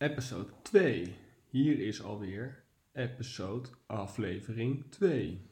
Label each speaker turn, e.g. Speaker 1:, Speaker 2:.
Speaker 1: episode 2. Hier is alweer episode aflevering 2.